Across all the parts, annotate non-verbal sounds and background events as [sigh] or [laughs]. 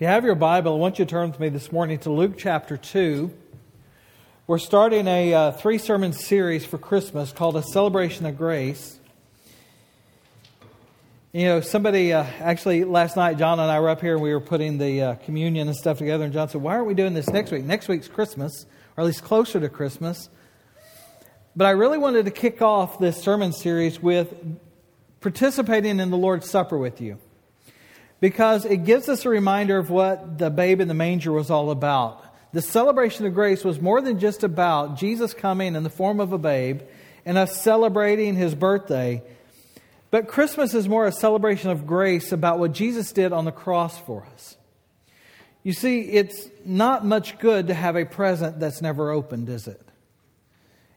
If you have your Bible, I want you to turn with me this morning to Luke chapter 2. We're starting a uh, three sermon series for Christmas called A Celebration of Grace. You know, somebody uh, actually last night, John and I were up here and we were putting the uh, communion and stuff together. And John said, Why aren't we doing this next week? Next week's Christmas, or at least closer to Christmas. But I really wanted to kick off this sermon series with participating in the Lord's Supper with you because it gives us a reminder of what the babe in the manger was all about. The celebration of grace was more than just about Jesus coming in the form of a babe and us celebrating his birthday. But Christmas is more a celebration of grace about what Jesus did on the cross for us. You see, it's not much good to have a present that's never opened, is it?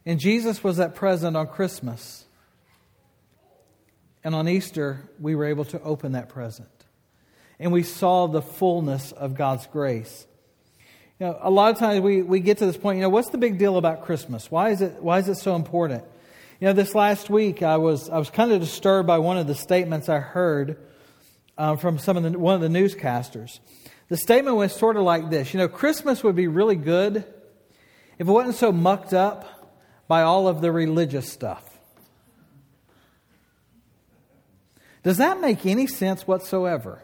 And Jesus was that present on Christmas. And on Easter, we were able to open that present and we saw the fullness of God's grace. You know, a lot of times we, we get to this point, you know, what's the big deal about Christmas? Why is it, why is it so important? You know, this last week I was, I was kind of disturbed by one of the statements I heard uh, from some of the, one of the newscasters. The statement was sort of like this You know, Christmas would be really good if it wasn't so mucked up by all of the religious stuff. Does that make any sense whatsoever?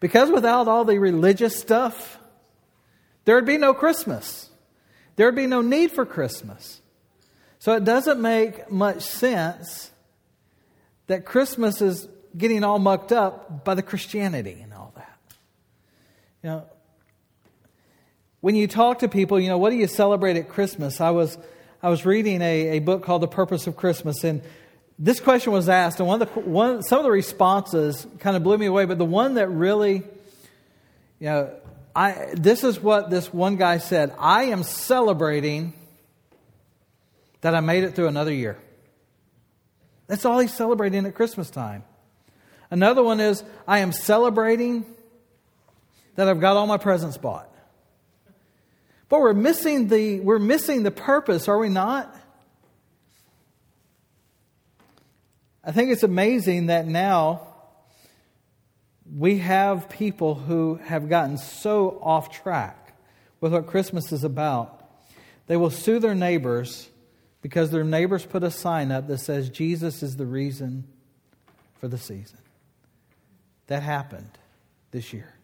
Because without all the religious stuff, there would be no Christmas. There would be no need for Christmas. So it doesn't make much sense that Christmas is getting all mucked up by the Christianity and all that. You know, when you talk to people, you know, what do you celebrate at Christmas? I was I was reading a, a book called The Purpose of Christmas, and this question was asked, and one of the one, some of the responses kind of blew me away. But the one that really, you know, I this is what this one guy said: "I am celebrating that I made it through another year." That's all he's celebrating at Christmas time. Another one is, "I am celebrating that I've got all my presents bought." But we're missing the we're missing the purpose, are we not? I think it's amazing that now we have people who have gotten so off track with what Christmas is about. They will sue their neighbors because their neighbors put a sign up that says Jesus is the reason for the season. That happened this year.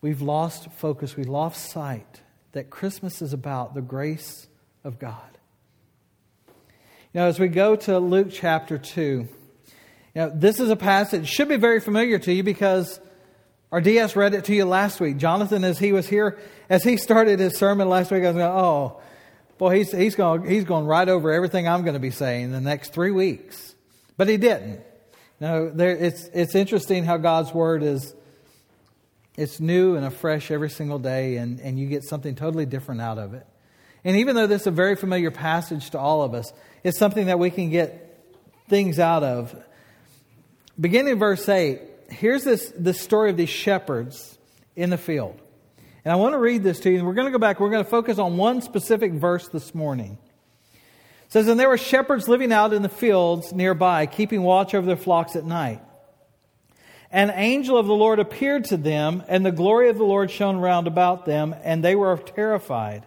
We've lost focus, we lost sight that Christmas is about the grace of God. Now, as we go to Luke chapter 2, you know, this is a passage should be very familiar to you because our DS read it to you last week. Jonathan, as he was here, as he started his sermon last week, I was going, oh, boy, he's, he's, going, he's going right over everything I'm going to be saying in the next three weeks. But he didn't. No, there, it's, it's interesting how God's word is it's new and afresh every single day, and, and you get something totally different out of it. And even though this is a very familiar passage to all of us, it's something that we can get things out of. Beginning in verse 8, here's this, this story of these shepherds in the field. And I want to read this to you. And we're going to go back. We're going to focus on one specific verse this morning. It says, And there were shepherds living out in the fields nearby, keeping watch over their flocks at night. An angel of the Lord appeared to them, and the glory of the Lord shone round about them, and they were terrified.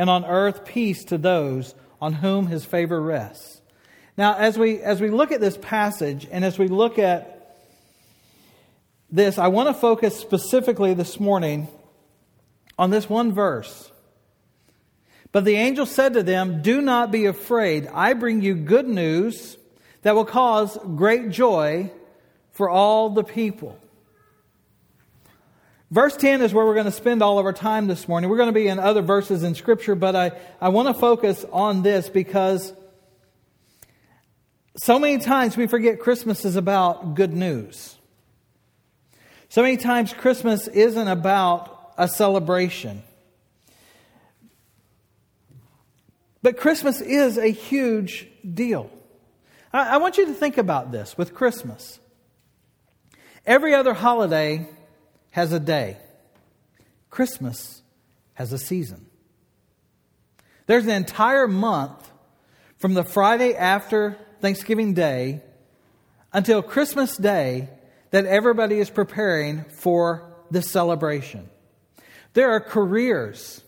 and on earth peace to those on whom his favor rests. Now, as we, as we look at this passage and as we look at this, I want to focus specifically this morning on this one verse. But the angel said to them, Do not be afraid. I bring you good news that will cause great joy for all the people. Verse 10 is where we're going to spend all of our time this morning. We're going to be in other verses in Scripture, but I, I want to focus on this because so many times we forget Christmas is about good news. So many times, Christmas isn't about a celebration. But Christmas is a huge deal. I, I want you to think about this with Christmas. Every other holiday has a day, Christmas has a season. There's an entire month from the Friday after Thanksgiving Day until Christmas Day that everybody is preparing for the celebration. There are careers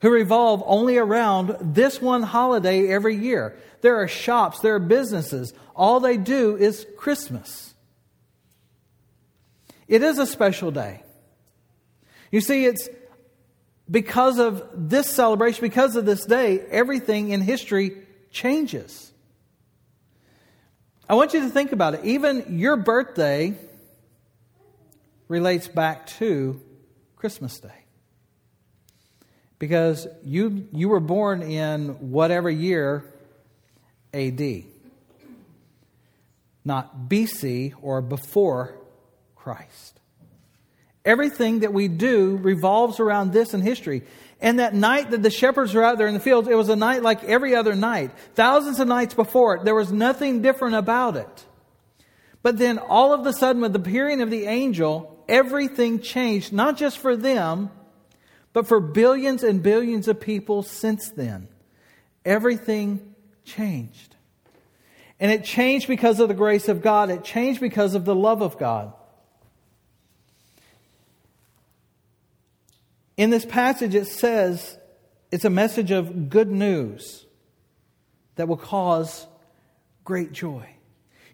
who revolve only around this one holiday every year. There are shops, there are businesses. All they do is Christmas. It is a special day. You see, it's because of this celebration, because of this day, everything in history changes. I want you to think about it. Even your birthday relates back to Christmas Day. Because you, you were born in whatever year AD, not BC or before Christ. Everything that we do revolves around this in history. And that night that the shepherds were out there in the fields, it was a night like every other night. Thousands of nights before it, there was nothing different about it. But then all of a sudden, with the appearing of the angel, everything changed, not just for them, but for billions and billions of people since then. Everything changed. And it changed because of the grace of God, it changed because of the love of God. In this passage, it says it's a message of good news that will cause great joy.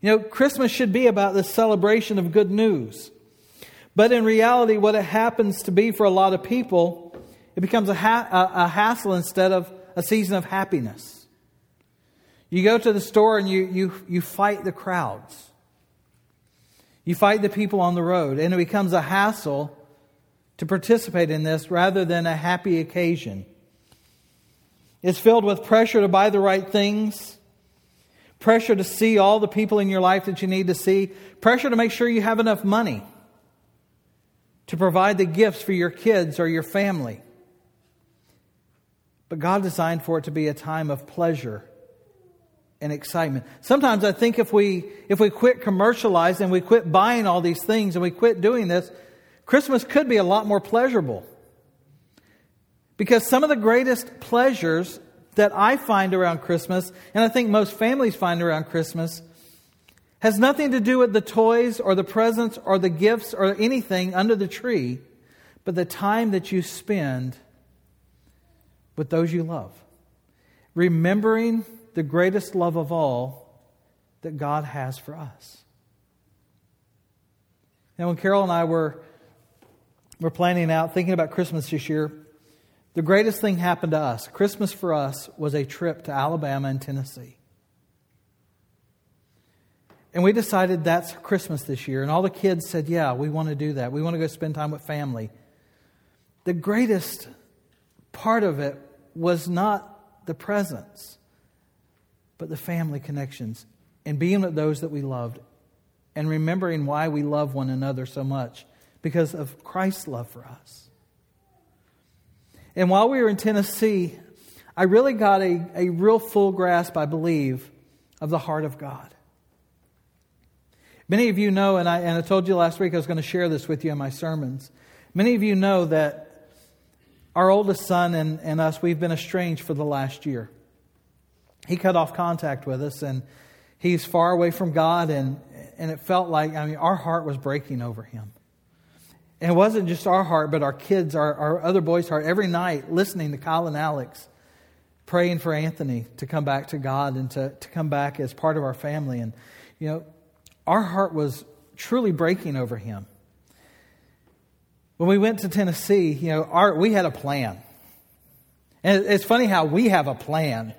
You know, Christmas should be about the celebration of good news. But in reality, what it happens to be for a lot of people, it becomes a, ha- a, a hassle instead of a season of happiness. You go to the store and you, you, you fight the crowds. You fight the people on the road, and it becomes a hassle to participate in this rather than a happy occasion. It's filled with pressure to buy the right things, pressure to see all the people in your life that you need to see, pressure to make sure you have enough money to provide the gifts for your kids or your family. But God designed for it to be a time of pleasure and excitement. Sometimes I think if we if we quit commercializing and we quit buying all these things and we quit doing this, Christmas could be a lot more pleasurable. Because some of the greatest pleasures that I find around Christmas, and I think most families find around Christmas, has nothing to do with the toys or the presents or the gifts or anything under the tree, but the time that you spend with those you love. Remembering the greatest love of all that God has for us. Now, when Carol and I were we're planning out, thinking about Christmas this year. The greatest thing happened to us. Christmas for us was a trip to Alabama and Tennessee. And we decided that's Christmas this year. And all the kids said, Yeah, we want to do that. We want to go spend time with family. The greatest part of it was not the presents, but the family connections and being with those that we loved and remembering why we love one another so much because of Christ's love for us. And while we were in Tennessee, I really got a, a real full grasp, I believe, of the heart of God. Many of you know, and I, and I told you last week I was going to share this with you in my sermons. Many of you know that our oldest son and, and us, we've been estranged for the last year. He cut off contact with us, and he's far away from God, and, and it felt like, I mean, our heart was breaking over him. And it wasn't just our heart, but our kids, our, our other boys' heart, every night listening to Kyle and Alex, praying for Anthony to come back to God and to, to come back as part of our family. And, you know, our heart was truly breaking over him. When we went to Tennessee, you know, our, we had a plan. And it's funny how we have a plan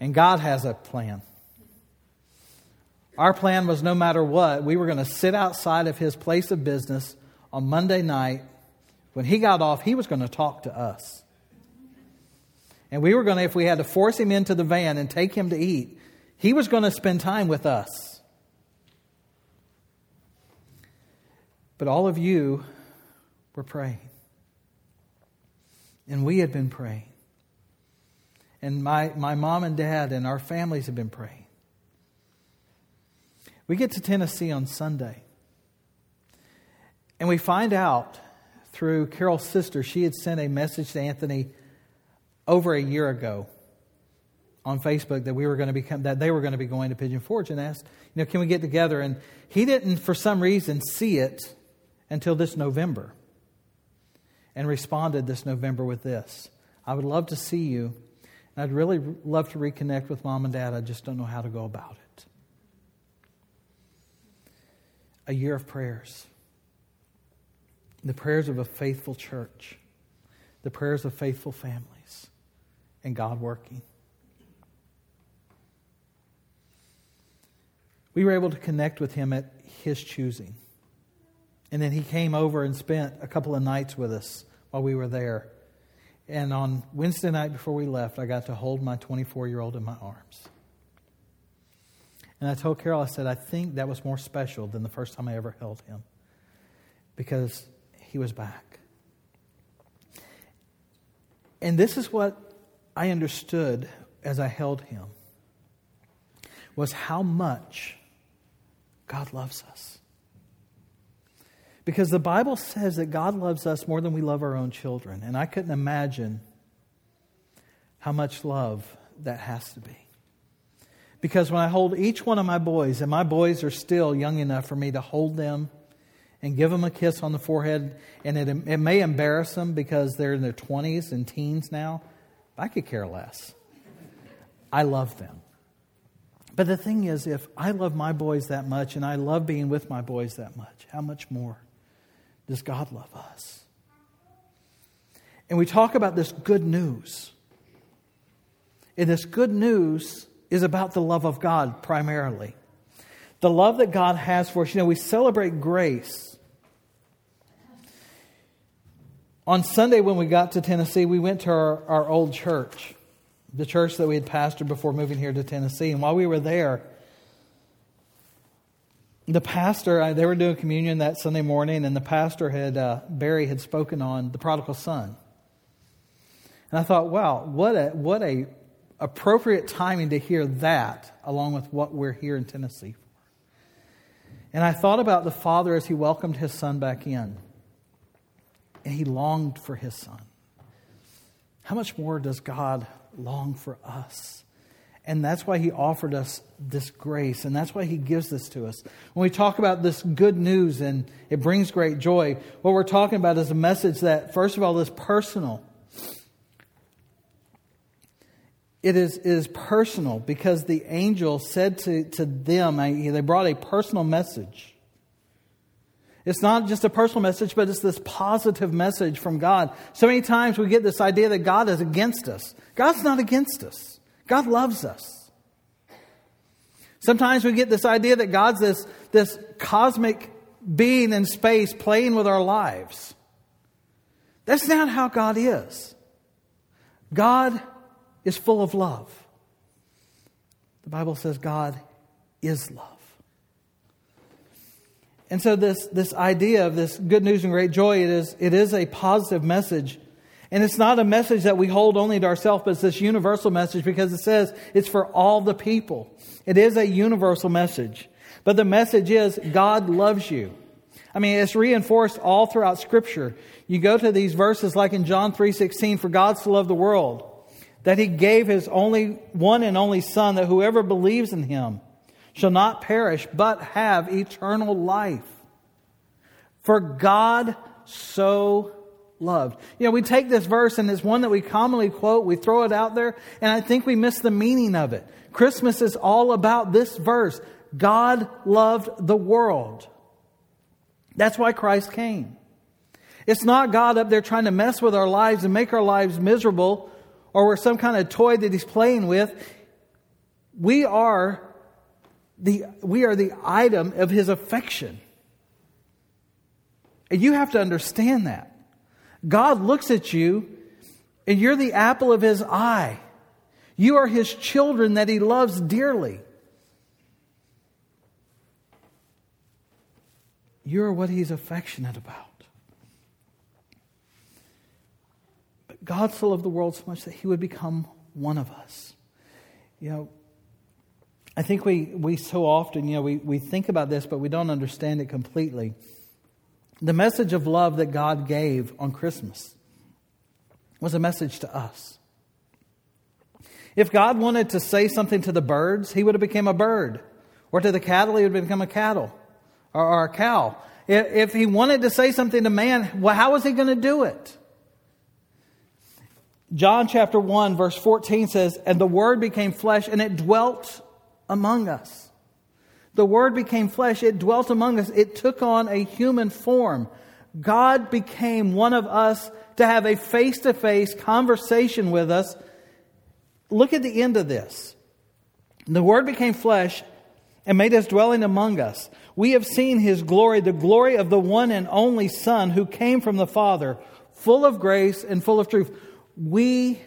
and God has a plan. Our plan was no matter what, we were going to sit outside of his place of business on Monday night, when he got off, he was going to talk to us. And we were going to, if we had to force him into the van and take him to eat, he was going to spend time with us. But all of you were praying. And we had been praying. And my, my mom and dad and our families have been praying. We get to Tennessee on Sunday. And we find out through Carol's sister, she had sent a message to Anthony over a year ago on Facebook that we were going to become that they were going to be going to Pigeon Forge and asked, you know, can we get together? And he didn't, for some reason, see it until this November, and responded this November with this: "I would love to see you, and I'd really love to reconnect with mom and dad. I just don't know how to go about it." A year of prayers, the prayers of a faithful church, the prayers of faithful families, and God working. we were able to connect with him at his choosing. And then he came over and spent a couple of nights with us while we were there. And on Wednesday night before we left, I got to hold my 24 year old in my arms. And I told Carol, I said, I think that was more special than the first time I ever held him because he was back. And this is what I understood as I held him was how much God loves us. Because the Bible says that God loves us more than we love our own children. And I couldn't imagine how much love that has to be. Because when I hold each one of my boys, and my boys are still young enough for me to hold them and give them a kiss on the forehead, and it, it may embarrass them because they're in their 20s and teens now, I could care less. I love them. But the thing is, if I love my boys that much and I love being with my boys that much, how much more does God love us? And we talk about this good news. And this good news is about the love of God primarily. The love that God has for us. You know, we celebrate grace. On Sunday, when we got to Tennessee, we went to our, our old church the church that we had pastored before moving here to Tennessee. And while we were there, the pastor, they were doing communion that Sunday morning, and the pastor had, uh, Barry had spoken on the prodigal son. And I thought, wow, what a, what a appropriate timing to hear that along with what we're here in Tennessee for. And I thought about the father as he welcomed his son back in. And he longed for his son. How much more does God long for us. And that's why he offered us this grace, and that's why he gives this to us. When we talk about this good news and it brings great joy, what we're talking about is a message that, first of all, is personal. It is, it is personal because the angel said to, to them, they brought a personal message. It's not just a personal message, but it's this positive message from God. So many times we get this idea that God is against us. God's not against us, God loves us. Sometimes we get this idea that God's this, this cosmic being in space playing with our lives. That's not how God is. God is full of love. The Bible says God is love. And so this, this idea of this good news and great joy, it is, it is a positive message. And it's not a message that we hold only to ourselves, but it's this universal message because it says it's for all the people. It is a universal message. But the message is God loves you. I mean, it's reinforced all throughout Scripture. You go to these verses like in John 3.16, for God so loved the world, that he gave his only one and only Son, that whoever believes in him shall not perish, but have eternal life. For God so loved. You know, we take this verse and it's one that we commonly quote, we throw it out there, and I think we miss the meaning of it. Christmas is all about this verse. God loved the world. That's why Christ came. It's not God up there trying to mess with our lives and make our lives miserable or we're some kind of toy that He's playing with. We are the, we are the item of his affection. And you have to understand that. God looks at you and you're the apple of his eye. You are his children that he loves dearly. you're what He's affectionate about. But God so loved the world so much that He would become one of us. You know, I think we, we so often, you know, we, we think about this, but we don't understand it completely. The message of love that God gave on Christmas was a message to us. If God wanted to say something to the birds, he would have become a bird. Or to the cattle, he would have become a cattle or, or a cow. If, if he wanted to say something to man, well, how was he going to do it? John chapter 1, verse 14 says, And the Word became flesh, and it dwelt among us. The Word became flesh, it dwelt among us, it took on a human form. God became one of us to have a face to face conversation with us. Look at the end of this. The Word became flesh and made us dwelling among us. We have seen His glory, the glory of the one and only Son who came from the Father, full of grace and full of truth. We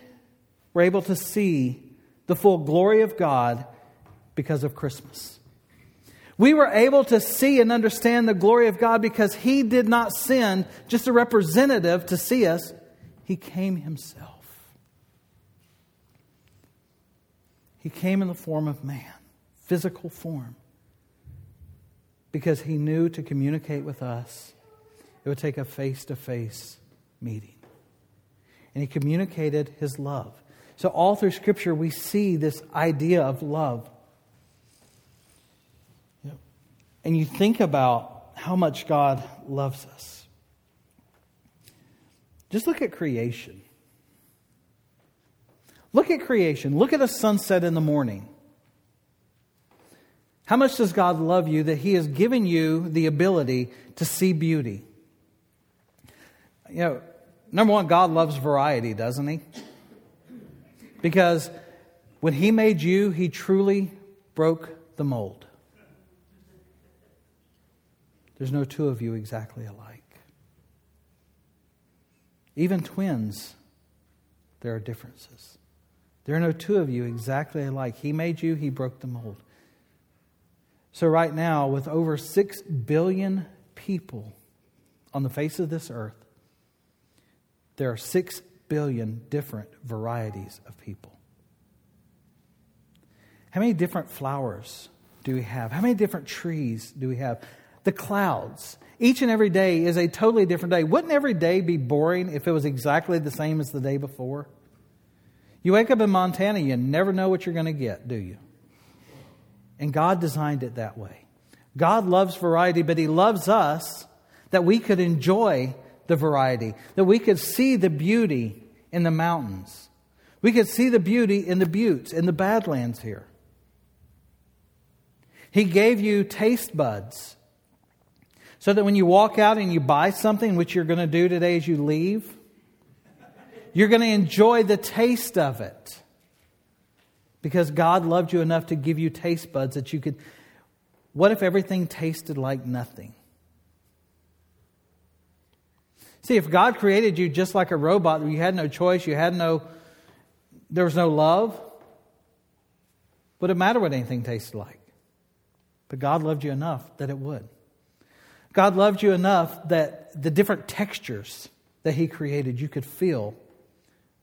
were able to see the full glory of God because of Christmas. We were able to see and understand the glory of God because He did not send just a representative to see us, He came Himself. He came in the form of man, physical form, because He knew to communicate with us, it would take a face to face meeting. And He communicated His love. So, all through Scripture, we see this idea of love and you think about how much God loves us, just look at creation. Look at creation. Look at a sunset in the morning. How much does God love you that He has given you the ability to see beauty? You know, number one, God loves variety, doesn't He? Because when He made you, He truly broke the mold. There's no two of you exactly alike. Even twins, there are differences. There are no two of you exactly alike. He made you, He broke the mold. So, right now, with over 6 billion people on the face of this earth, there are 6 billion different varieties of people. How many different flowers do we have? How many different trees do we have? the clouds. Each and every day is a totally different day. Wouldn't every day be boring if it was exactly the same as the day before? You wake up in Montana, you never know what you're going to get, do you? And God designed it that way. God loves variety, but He loves us that we could enjoy the variety, that we could see the beauty in the mountains. We could see the beauty in the buttes, in the badlands here. He gave you taste buds so that when you walk out and you buy something, which you're going to do today as you leave, you're going to enjoy the taste of it. Because God loved you enough to give you taste buds that you could. What if everything tasted like nothing? See, if God created you just like a robot, you had no choice, you had no, there was no love, would it matter what anything tasted like? But God loved you enough that it would. God loved you enough that the different textures that He created you could feel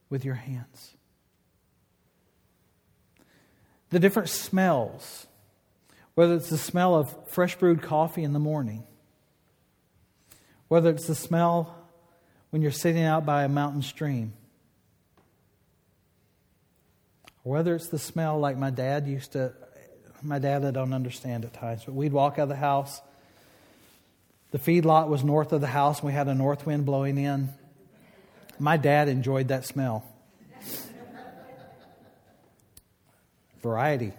with your hands. The different smells, whether it's the smell of fresh brewed coffee in the morning, whether it's the smell when you're sitting out by a mountain stream, whether it's the smell like my dad used to. My dad, I don't understand at times, but we'd walk out of the house the feedlot was north of the house, and we had a north wind blowing in. My dad enjoyed that smell. [laughs] Variety.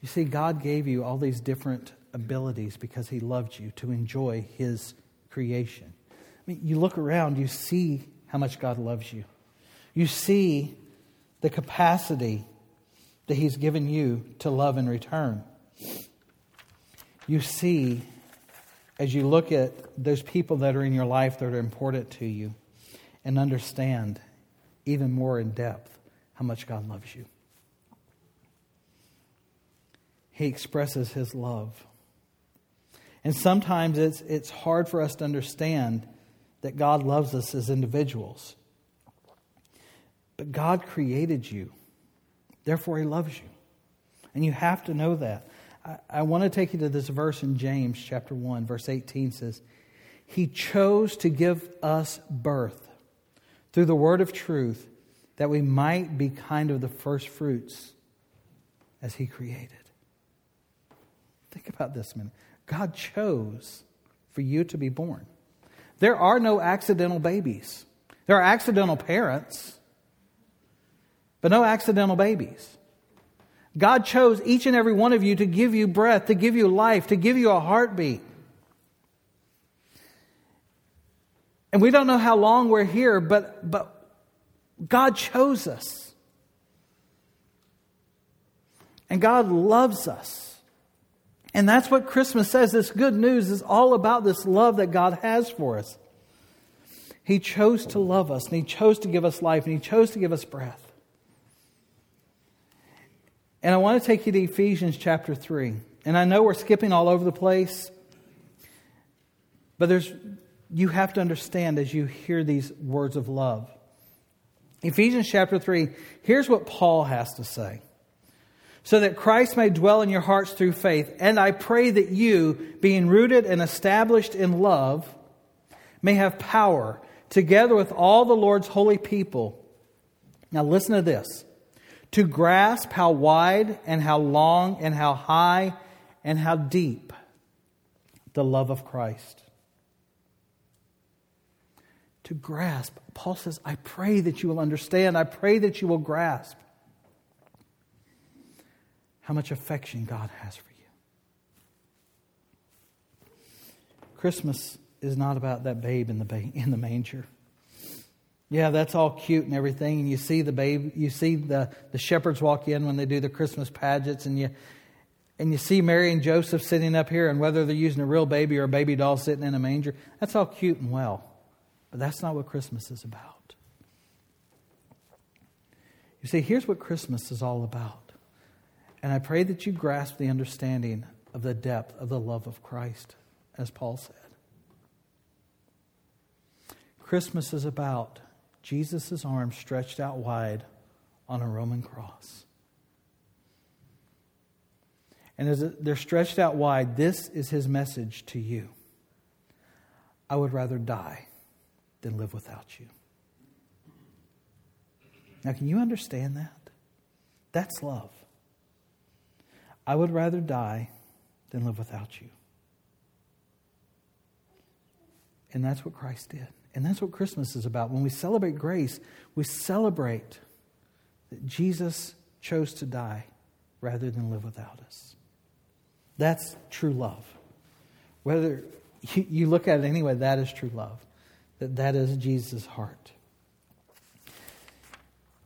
You see, God gave you all these different abilities because He loved you to enjoy His creation. I mean, you look around, you see how much God loves you. You see the capacity that He's given you to love in return. You see, as you look at those people that are in your life that are important to you, and understand even more in depth how much God loves you. he expresses his love. And sometimes it's, it's hard for us to understand that God loves us as individuals. But God created you, therefore, He loves you. And you have to know that. I, I want to take you to this verse in James chapter 1, verse 18 says, He chose to give us birth through the word of truth that we might be kind of the first fruits as He created. Think about this a minute. God chose for you to be born. There are no accidental babies. There are accidental parents, but no accidental babies. God chose each and every one of you to give you breath, to give you life, to give you a heartbeat. And we don't know how long we're here, but, but God chose us. And God loves us. And that's what Christmas says. This good news is all about this love that God has for us. He chose to love us, and He chose to give us life, and He chose to give us breath. And I want to take you to Ephesians chapter 3. And I know we're skipping all over the place, but there's, you have to understand as you hear these words of love. Ephesians chapter 3, here's what Paul has to say. So that Christ may dwell in your hearts through faith. And I pray that you, being rooted and established in love, may have power, together with all the Lord's holy people. Now listen to this to grasp how wide and how long and how high and how deep the love of Christ. To grasp, Paul says, I pray that you will understand, I pray that you will grasp how much affection God has for you. Christmas is not about that babe in the, ba- in the manger. Yeah, that's all cute and everything. And you see the babe, you see the, the shepherds walk in when they do the Christmas pageants, and you and you see Mary and Joseph sitting up here, and whether they're using a real baby or a baby doll sitting in a manger, that's all cute and well. But that's not what Christmas is about. You see, here's what Christmas is all about. And I pray that you grasp the understanding of the depth of the love of Christ, as Paul said. Christmas is about Jesus' arms stretched out wide on a Roman cross. And as they're stretched out wide, this is his message to you I would rather die than live without you. Now, can you understand that? That's love. I would rather die than live without you. And that's what Christ did. And that's what Christmas is about. When we celebrate grace, we celebrate that Jesus chose to die rather than live without us. That's true love. Whether you look at it anyway, that is true love. That that is Jesus' heart.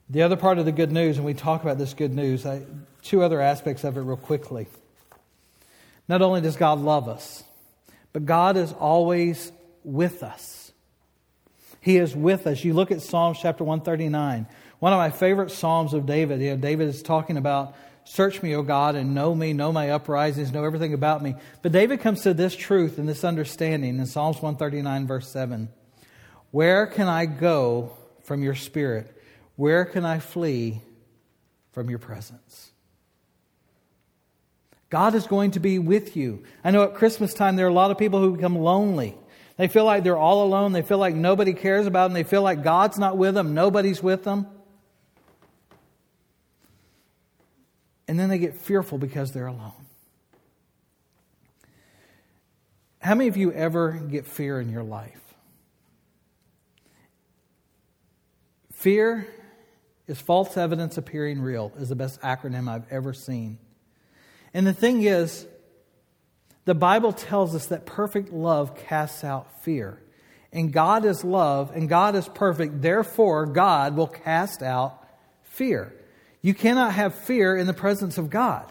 The other part of the good news, and we talk about this good news, I, two other aspects of it real quickly. Not only does God love us, but God is always with us. He is with us. You look at Psalms chapter 139, one of my favorite Psalms of David. You know, David is talking about, Search me, O God, and know me, know my uprisings, know everything about me. But David comes to this truth and this understanding in Psalms 139, verse 7. Where can I go from your spirit? Where can I flee from your presence? God is going to be with you. I know at Christmas time there are a lot of people who become lonely. They feel like they're all alone. They feel like nobody cares about them. They feel like God's not with them. Nobody's with them. And then they get fearful because they're alone. How many of you ever get fear in your life? Fear is false evidence appearing real, is the best acronym I've ever seen. And the thing is, the Bible tells us that perfect love casts out fear. And God is love and God is perfect. Therefore, God will cast out fear. You cannot have fear in the presence of God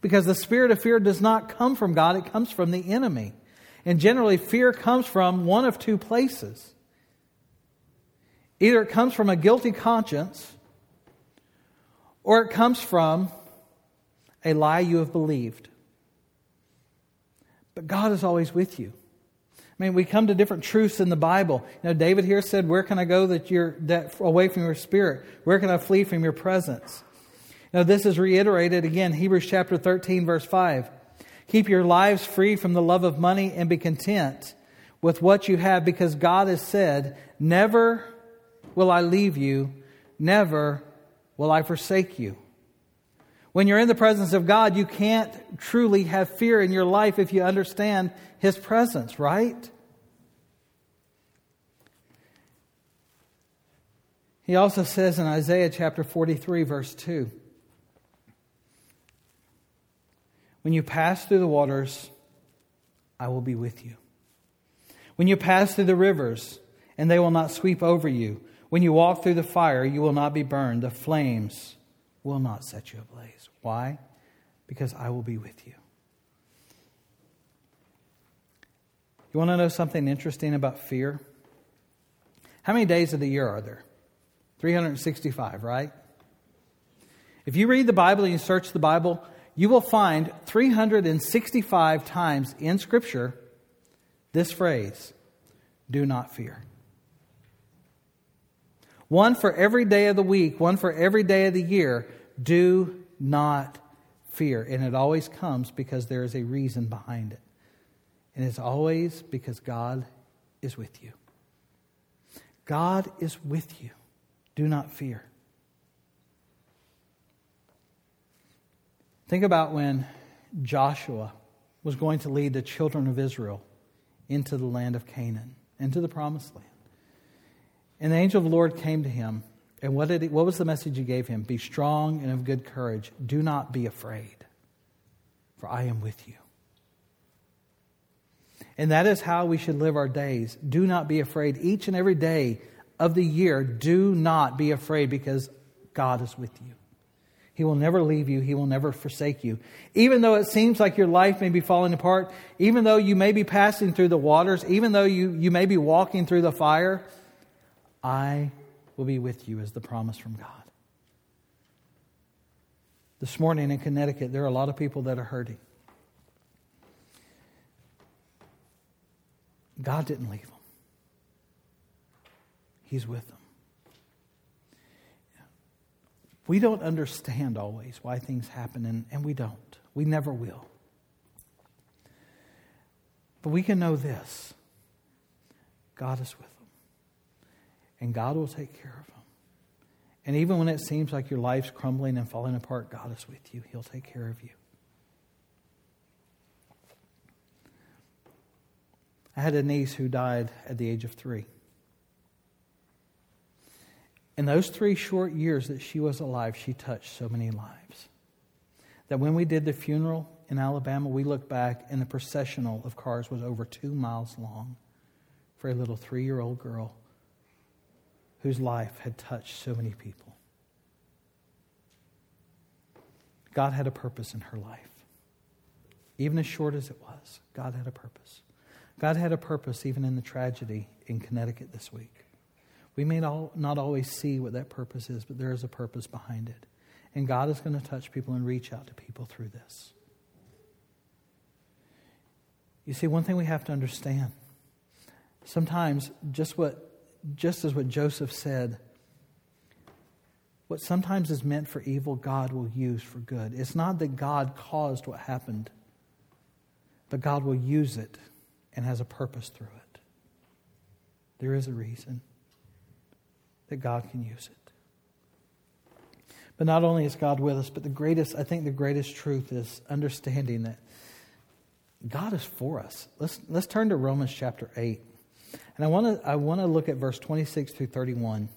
because the spirit of fear does not come from God, it comes from the enemy. And generally, fear comes from one of two places. Either it comes from a guilty conscience or it comes from a lie you have believed. But God is always with you. I mean, we come to different truths in the Bible. You know, David here said, "Where can I go that you're that away from your spirit? Where can I flee from your presence?" Now, this is reiterated again, Hebrews chapter 13, verse 5. Keep your lives free from the love of money and be content with what you have because God has said, Never will I leave you, never will I forsake you. When you're in the presence of God, you can't truly have fear in your life if you understand His presence, right? He also says in Isaiah chapter 43, verse 2 When you pass through the waters, I will be with you. When you pass through the rivers, and they will not sweep over you. When you walk through the fire, you will not be burned. The flames will not set you ablaze. Why? Because I will be with you. You want to know something interesting about fear? How many days of the year are there? 365, right? If you read the Bible and you search the Bible, you will find 365 times in Scripture this phrase do not fear. One for every day of the week, one for every day of the year. Do not fear. And it always comes because there is a reason behind it. And it's always because God is with you. God is with you. Do not fear. Think about when Joshua was going to lead the children of Israel into the land of Canaan, into the promised land. And the angel of the Lord came to him, and what, did he, what was the message he gave him? Be strong and of good courage. Do not be afraid, for I am with you. And that is how we should live our days. Do not be afraid. Each and every day of the year, do not be afraid because God is with you. He will never leave you. He will never forsake you. Even though it seems like your life may be falling apart, even though you may be passing through the waters, even though you, you may be walking through the fire, I will be with you, is the promise from God. This morning in Connecticut, there are a lot of people that are hurting. God didn't leave them, He's with them. We don't understand always why things happen, and, and we don't. We never will. But we can know this God is with them, and God will take care of them. And even when it seems like your life's crumbling and falling apart, God is with you. He'll take care of you. I had a niece who died at the age of three. In those three short years that she was alive, she touched so many lives. That when we did the funeral in Alabama, we looked back and the processional of cars was over two miles long for a little three year old girl whose life had touched so many people. God had a purpose in her life. Even as short as it was, God had a purpose. God had a purpose even in the tragedy in Connecticut this week. We may not always see what that purpose is, but there is a purpose behind it. And God is going to touch people and reach out to people through this. You see, one thing we have to understand sometimes, just, what, just as what Joseph said, what sometimes is meant for evil, God will use for good. It's not that God caused what happened, but God will use it and has a purpose through it. There is a reason that God can use it. But not only is God with us, but the greatest, I think the greatest truth is understanding that God is for us. Let's, let's turn to Romans chapter 8. And I want to I want to look at verse 26 through 31.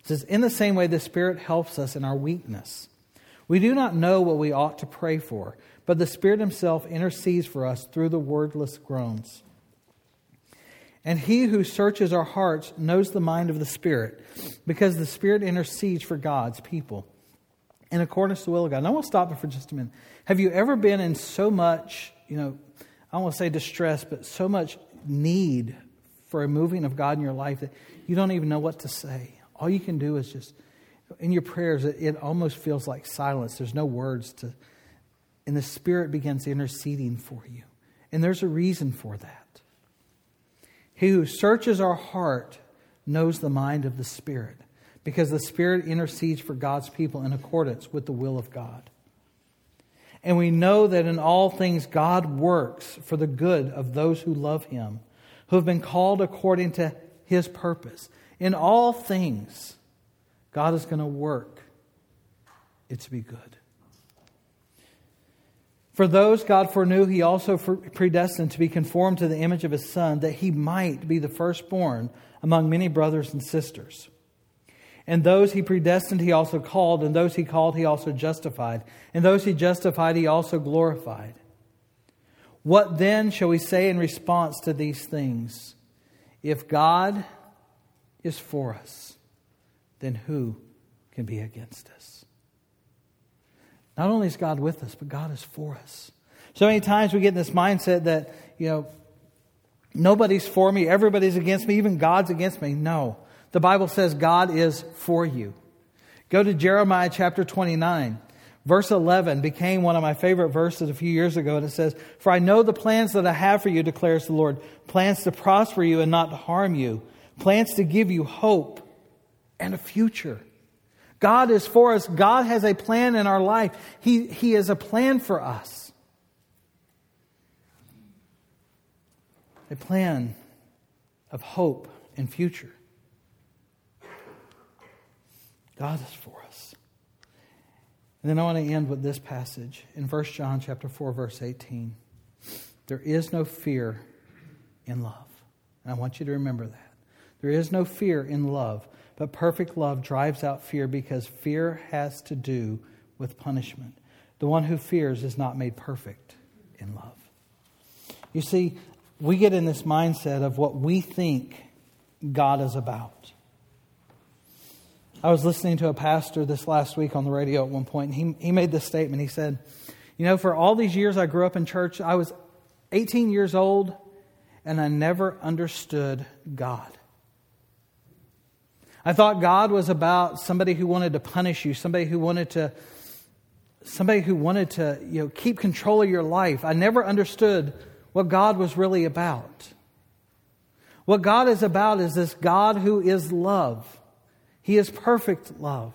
It says, In the same way, the Spirit helps us in our weakness. We do not know what we ought to pray for, but the Spirit Himself intercedes for us through the wordless groans. And he who searches our hearts knows the mind of the Spirit, because the Spirit intercedes for God's people in accordance to the will of God. And I want to stop it for just a minute. Have you ever been in so much, you know, I don't want to say distress, but so much need for a moving of God in your life that you don't even know what to say? All you can do is just, in your prayers, it, it almost feels like silence. There's no words to, and the Spirit begins interceding for you. And there's a reason for that. He who searches our heart knows the mind of the Spirit, because the Spirit intercedes for God's people in accordance with the will of God. And we know that in all things God works for the good of those who love Him, who have been called according to His purpose. In all things, God is going to work it to be good. For those God foreknew, he also predestined to be conformed to the image of his Son, that he might be the firstborn among many brothers and sisters. And those he predestined, he also called, and those he called, he also justified, and those he justified, he also glorified. What then shall we say in response to these things? If God is for us, then who can be against us? Not only is God with us, but God is for us. So many times we get in this mindset that, you know, nobody's for me, everybody's against me, even God's against me. No. The Bible says God is for you. Go to Jeremiah chapter 29. Verse 11 became one of my favorite verses a few years ago, and it says, For I know the plans that I have for you, declares the Lord plans to prosper you and not to harm you, plans to give you hope and a future. God is for us. God has a plan in our life. He, he has a plan for us. A plan of hope and future. God is for. And then I want to end with this passage in 1 John chapter 4 verse 18. There is no fear in love. And I want you to remember that. There is no fear in love, but perfect love drives out fear because fear has to do with punishment. The one who fears is not made perfect in love. You see, we get in this mindset of what we think God is about. I was listening to a pastor this last week on the radio at one point, and he, he made this statement. He said, You know, for all these years I grew up in church, I was 18 years old, and I never understood God. I thought God was about somebody who wanted to punish you, somebody who wanted to somebody who wanted to, you know, keep control of your life. I never understood what God was really about. What God is about is this God who is love. He is perfect love.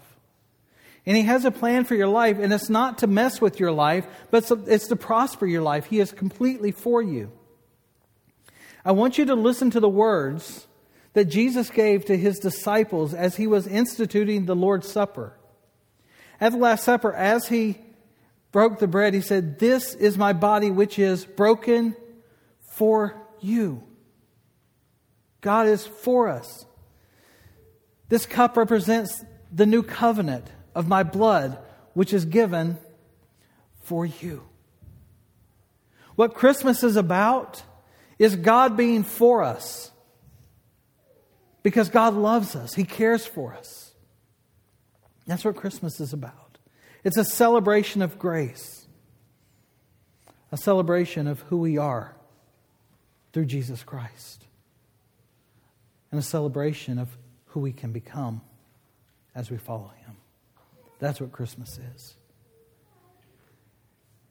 And He has a plan for your life, and it's not to mess with your life, but it's to prosper your life. He is completely for you. I want you to listen to the words that Jesus gave to his disciples as he was instituting the Lord's Supper. At the Last Supper, as he broke the bread, he said, This is my body which is broken for you. God is for us. This cup represents the new covenant of my blood, which is given for you. What Christmas is about is God being for us because God loves us, He cares for us. That's what Christmas is about. It's a celebration of grace, a celebration of who we are through Jesus Christ, and a celebration of who we can become as we follow Him. That's what Christmas is.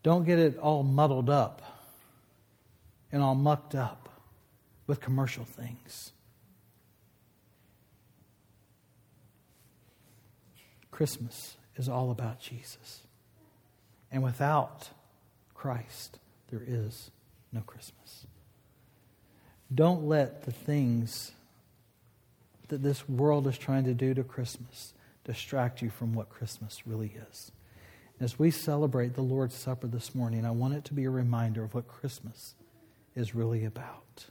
Don't get it all muddled up and all mucked up with commercial things. Christmas is all about Jesus. And without Christ, there is no Christmas. Don't let the things that this world is trying to do to Christmas distract you from what Christmas really is. As we celebrate the Lord's Supper this morning, I want it to be a reminder of what Christmas is really about.